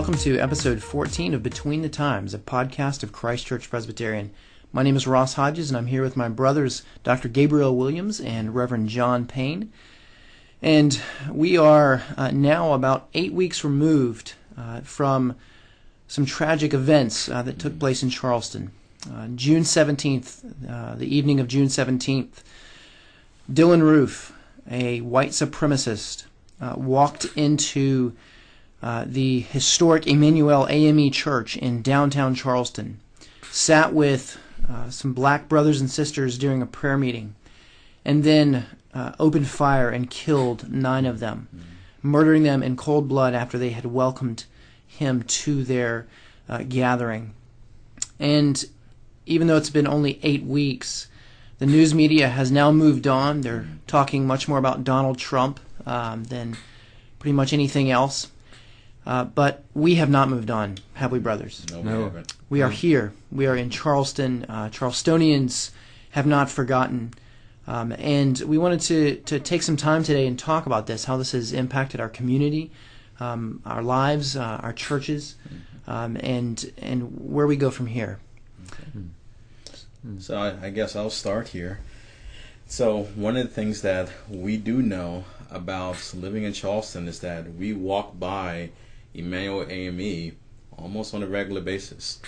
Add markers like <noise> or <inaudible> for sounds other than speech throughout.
Welcome to episode 14 of Between the Times, a podcast of Christ Church Presbyterian. My name is Ross Hodges, and I'm here with my brothers, Dr. Gabriel Williams and Reverend John Payne. And we are uh, now about eight weeks removed uh, from some tragic events uh, that took place in Charleston. Uh, June 17th, uh, the evening of June 17th, Dylann Roof, a white supremacist, uh, walked into uh, the historic Emanuel AME Church in downtown Charleston, sat with uh, some black brothers and sisters during a prayer meeting, and then uh, opened fire and killed nine of them, murdering them in cold blood after they had welcomed him to their uh, gathering. And even though it's been only eight weeks, the news media has now moved on. They're talking much more about Donald Trump um, than pretty much anything else. Uh, but we have not moved on, have we, brothers? No, no. we haven't. We are here. We are in Charleston. Uh, Charlestonians have not forgotten. Um, and we wanted to, to take some time today and talk about this, how this has impacted our community, um, our lives, uh, our churches, mm-hmm. um, and, and where we go from here. Okay. So I, I guess I'll start here. So one of the things that we do know about living in Charleston is that we walk by Emanuel AME almost on a regular basis.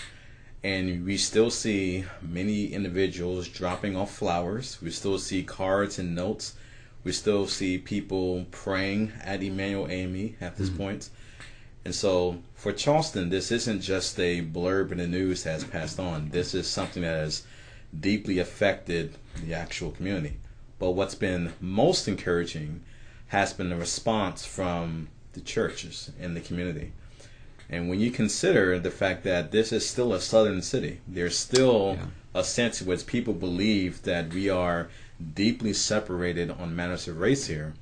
And we still see many individuals dropping off flowers. We still see cards and notes. We still see people praying at Emanuel AME at this mm-hmm. point. And so for Charleston, this isn't just a blurb in the news that has passed on. This is something that has deeply affected the actual community. But what's been most encouraging has been the response from the churches in the community. And when you consider the fact that this is still a southern city, there's still yeah. a sense in which people believe that we are deeply separated on matters of race here.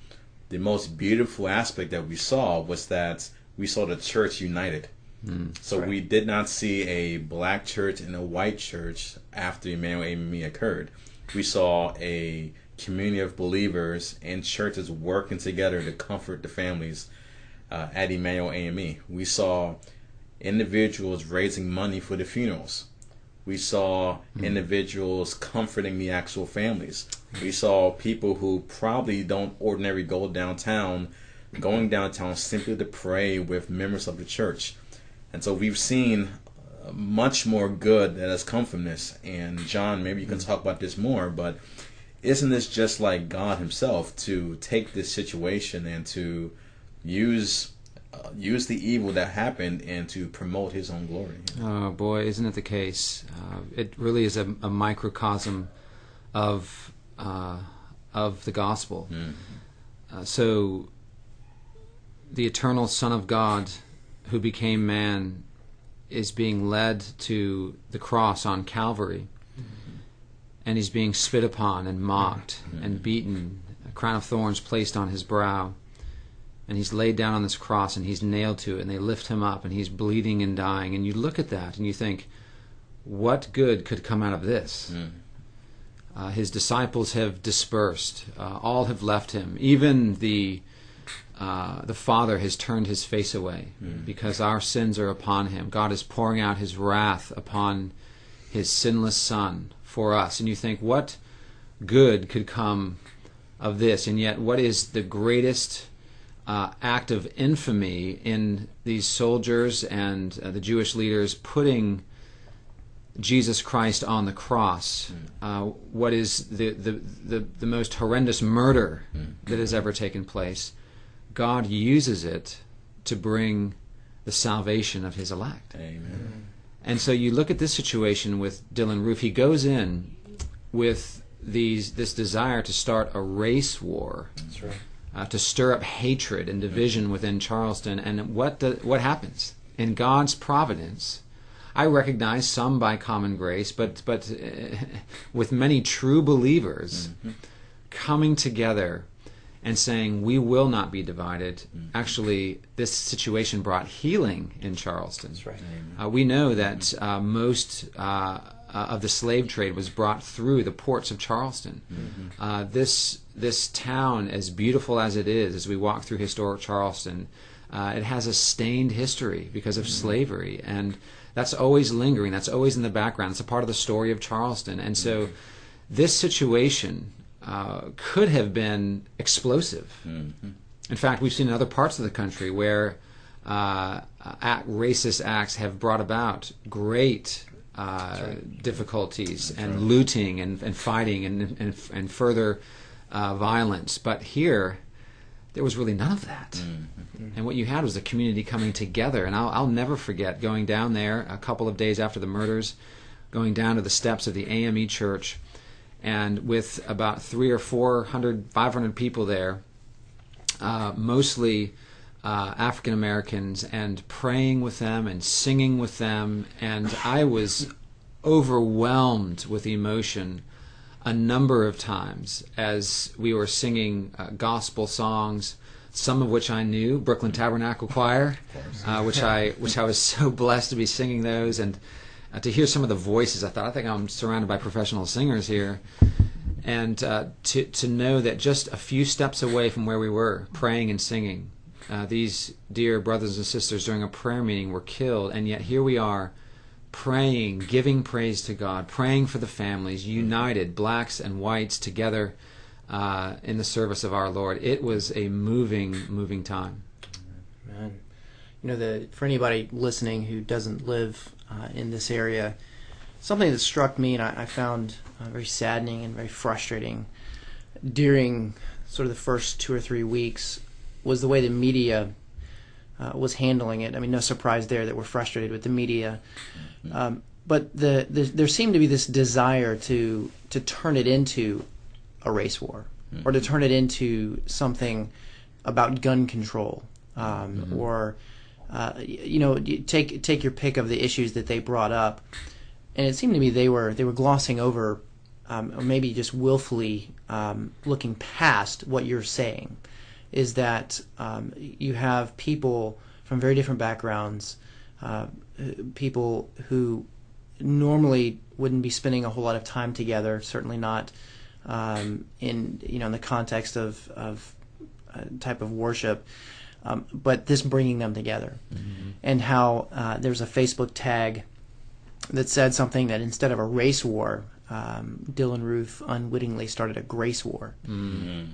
The most beautiful aspect that we saw was that we saw the church united. Mm, so right. we did not see a black church and a white church after Emanuel AME occurred. We saw a community of believers and churches working together to comfort the families uh, at Emanuel AME. We saw individuals raising money for the funerals. We saw mm-hmm. individuals comforting the actual families. We saw people who probably don't ordinarily go downtown, going downtown simply to pray with members of the church. And so we've seen uh, much more good that has come from this. And John, maybe you can mm-hmm. talk about this more, but isn't this just like God Himself to take this situation and to use uh, use the evil that happened and to promote his own glory. Oh boy, isn't it the case? Uh, it really is a, a microcosm of uh, of the gospel. Mm-hmm. so, the eternal Son of God, who became man, is being led to the cross on Calvary, mm-hmm. and he's being spit upon and mocked mm-hmm. and beaten, a crown of thorns placed on his brow and he's laid down on this cross and he's nailed to it and they lift him up and he's bleeding and dying. And you look at that and you think what good could come out of this? Mm. uh, his disciples have dispersed. Uh, all have left him. Even the uh, the father has turned his face away mm. because our sins are upon him. God is pouring out his wrath upon his sinless son for us. And you think what good could come of this? And yet what is the greatest uh, act of infamy in these soldiers and uh, the Jewish leaders putting Jesus Christ on the cross. Mm. Uh, what is the, the, the, the, most horrendous murder mm. that has ever taken place? God uses it to bring the salvation of his elect. Amen. And so you look at this situation with Dylann Roof. He goes in with these this desire to start a race war. That's right uh, to stir up hatred and division within Charleston. And what the, what happens in God's providence? I recognize some by common grace, but but uh, <laughs> with many true believers mm-hmm. coming together and saying we will not be divided. Mm-hmm. Actually, this situation brought healing in Charleston. That's right. Uh, we know that uh, most uh, of the slave trade was brought through the ports of Charleston. Mm-hmm. Uh, this this town, as beautiful as it is, as we walk through historic Charleston, Uh, it has a stained history because of slavery, and that's always lingering. That's always in the background. It's a part of the story of Charleston, and so this situation uh, could have been explosive. In fact, we've seen in other parts of the country where uh, act, racist acts have brought about great uh, difficulties and looting and, and fighting and, and, and further uh, violence. But here, there was really none of that. And what you had was a community coming together. And I'll, I'll never forget going down there a couple of days after the murders, going down to the steps of the AME church, and with about three or four hundred, five hundred people there, uh, mostly uh, African Americans, and praying with them and singing with them. And I was overwhelmed with emotion a number of times as we were singing uh, gospel songs, some of which I knew, Brooklyn Tabernacle Choir, uh, <laughs> which I which I was so blessed to be singing those, and uh, to hear some of the voices. I thought I think I'm surrounded by professional singers here, and uh, to to know that just a few steps away from where we were praying and singing, uh, these dear brothers and sisters during a prayer meeting were killed, and yet here we are praying, giving praise to God, praying for the families, united, blacks and whites together uh, in the service of our Lord. It was a moving, moving time. Man, you know, the for anybody listening who doesn't live uh, in this area, something that struck me and I, I found uh, very saddening and very frustrating during sort of the first two or three weeks was the way the media uh, was handling it. I mean, no surprise there that we're frustrated with the media, um, but the, the there seemed to be this desire to to turn it into a race war or to turn it into something about gun control um, or uh, you know take take your pick of the issues that they brought up, and it seemed to me they were they were glossing over um, or maybe just willfully um, looking past what you're saying is that um, you have people from very different backgrounds, uh, people who normally wouldn't be spending a whole lot of time together. Certainly not um, in you know in the context of of a type of worship. Um, but this bringing them together, and how uh, there's a Facebook tag that said something that instead of a race war, um, Dylann Roof unwittingly started a grace war.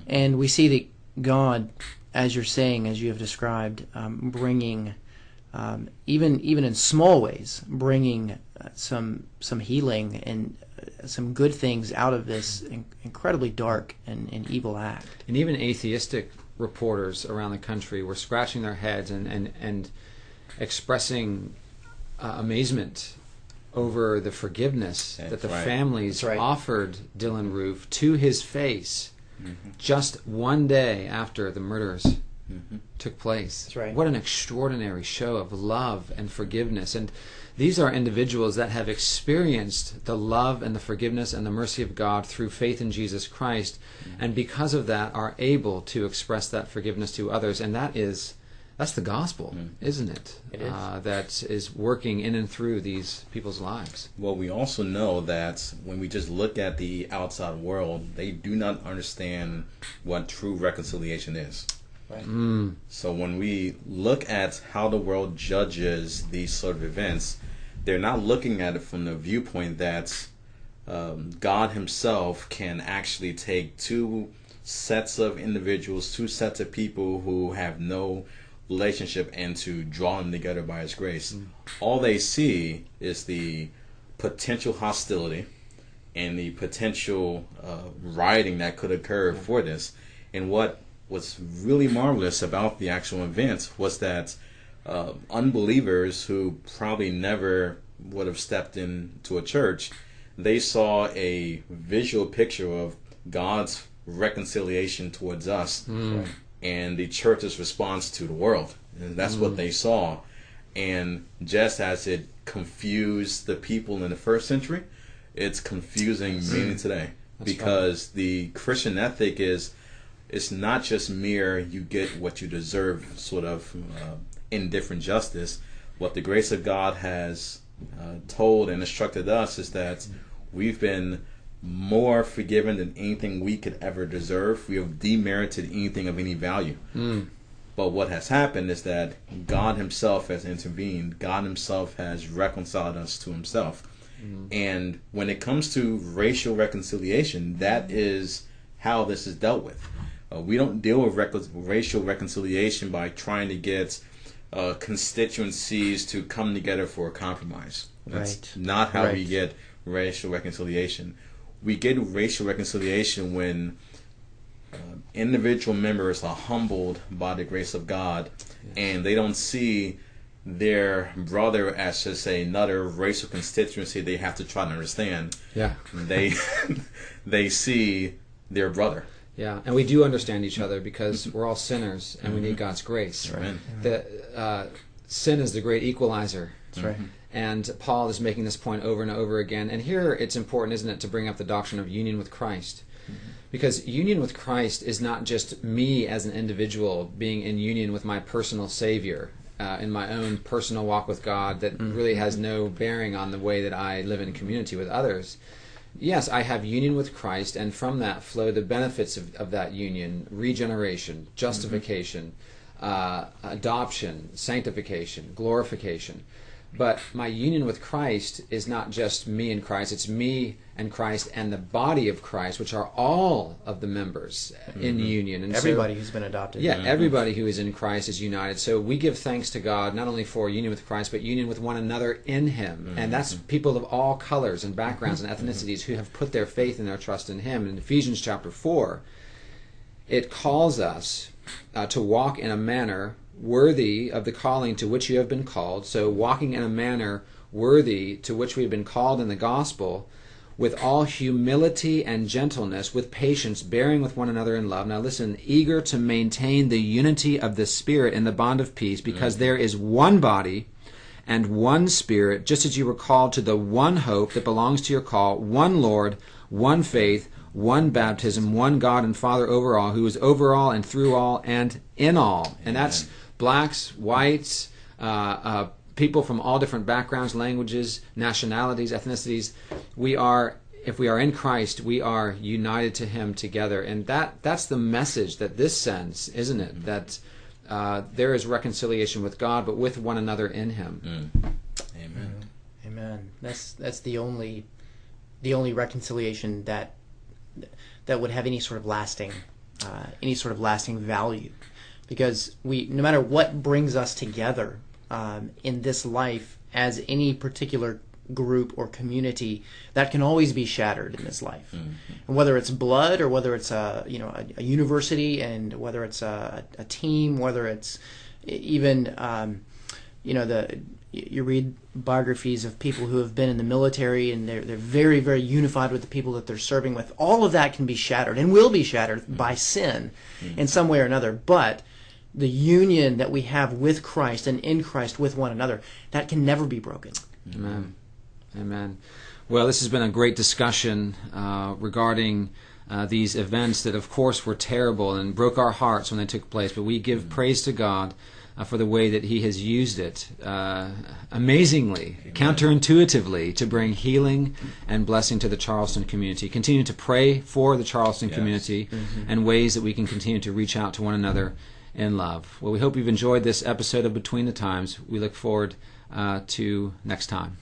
And we see that God, as you're saying, as you have described, um, bringing um, even even in small ways, bringing uh, some some healing and uh, some good things out of this in- incredibly dark and, and evil act. And even atheistic reporters around the country were scratching their heads and, and, and expressing uh, amazement over the forgiveness That's that the right. families right. offered Dylann Roof to his face Mm-hmm. just one day after the murders mm-hmm. took place. That's right. What an extraordinary show of love and forgiveness. And these are individuals that have experienced the love and the forgiveness and the mercy of God through faith in Jesus Christ, mm-hmm. and because of that are able to express that forgiveness to others. And that is that's the gospel, isn't it? It is. Uh, that is working in and through these people's lives. Well, we also know that when we just look at the outside world, they do not understand what true reconciliation is. Right. So when we look at how the world judges these sort of events, they're not looking at it from the viewpoint that um, God Himself can actually take two sets of individuals, two sets of people who have no relationship, and to draw them together by His grace. All they see is the potential hostility and the potential uh, rioting that could occur for this. And what was really marvelous about the actual event was that uh, unbelievers who probably never would have stepped into a church, they saw a visual picture of God's reconciliation towards us and the church's response to the world. And that's what they saw. And just as it confused the people in the first century, it's confusing many today. because the Christian ethic is it's not just mere you get what you deserve sort of uh, indifferent justice. What the grace of God has uh, told and instructed us is that we've been more forgiven than anything we could ever deserve. We have demerited anything of any value. But what has happened is that God Himself has intervened. God Himself has reconciled us to Himself. Mm-hmm. And when it comes to racial reconciliation, that is how this is dealt with. Uh, we don't deal with rec- racial reconciliation by trying to get uh, constituencies to come together for a compromise. That's right. not how right. we get racial reconciliation. We get racial reconciliation when uh, individual members are humbled by the grace of God yes. and they don't see their brother as just another racial constituency they have to try to understand. Yeah. They <laughs> they see their brother. Yeah, and we do understand each other because we're all sinners and we need mm-hmm. God's grace. Right. The uh, sin is the great equalizer. That's right. And Paul is making this point over and over again. And here it's important, isn't it, to bring up the doctrine of union with Christ. Mm-hmm. Because union with Christ is not just me as an individual being in union with my personal Savior uh, in my own personal walk with God that mm-hmm. really has no bearing on the way that I live in community with others. Yes, I have union with Christ, and from that flow the benefits of, of that union regeneration, justification, mm-hmm. uh, adoption, sanctification, glorification. But my union with Christ is not just me and Christ, it's me and Christ and the body of Christ, which are all of the members mm-hmm. in union. And everybody so, who's been adopted. Yeah, mm-hmm. everybody who is in Christ is united. So we give thanks to God not only for union with Christ, but union with one another in Him. Mm-hmm. And that's people of all colors and backgrounds and mm-hmm. ethnicities who have put their faith and their trust in Him. In Ephesians chapter 4, it calls us uh, to walk in a manner worthy of the calling to which you have been called. So walking in a manner worthy to which we have been called in the gospel with all humility and gentleness, with patience, bearing with one another in love. Now listen, eager to maintain the unity of the Spirit in the bond of peace, because mm-hmm. there is one body and one Spirit, just as you were called to the one hope that belongs to your call, one Lord, one faith, one baptism, one God and Father over all, who is over all and through all and in all. Amen. And that's blacks, whites, uh, uh, people from all different backgrounds, languages, nationalities, ethnicities. We are, if we are in Christ, we are united to Him together, and that that's the message that this sends, isn't it? Mm-hmm. That uh, there is reconciliation with God, but with one another in Him. Mm. Amen. Mm. Amen. That's that's the only the only reconciliation that that would have any sort of lasting uh, any sort of lasting value because we no matter what brings us together um, in this life as any particular group or community that can always be shattered in this life mm-hmm. and whether it's blood or whether it's a you know a, a university and whether it's a, a, team whether it's even um, you know the you read biographies of people who have been in the military and they're they're very very unified with the people that they're serving with all of that can be shattered and will be shattered mm-hmm. by sin mm-hmm. in some way or another but the union that we have with Christ and in Christ with one another, that can never be broken. Amen. Amen. Well, this has been a great discussion uh, regarding uh, these events that, of course, were terrible and broke our hearts when they took place, but we give mm-hmm. praise to God. Uh, for the way that he has used it uh, amazingly, Amen. counterintuitively, to bring healing and blessing to the Charleston community. Continue to pray for the Charleston yes. community mm-hmm. and ways that we can continue to reach out to one another in love. Well, we hope you've enjoyed this episode of Between the Times. We look forward uh, to next time.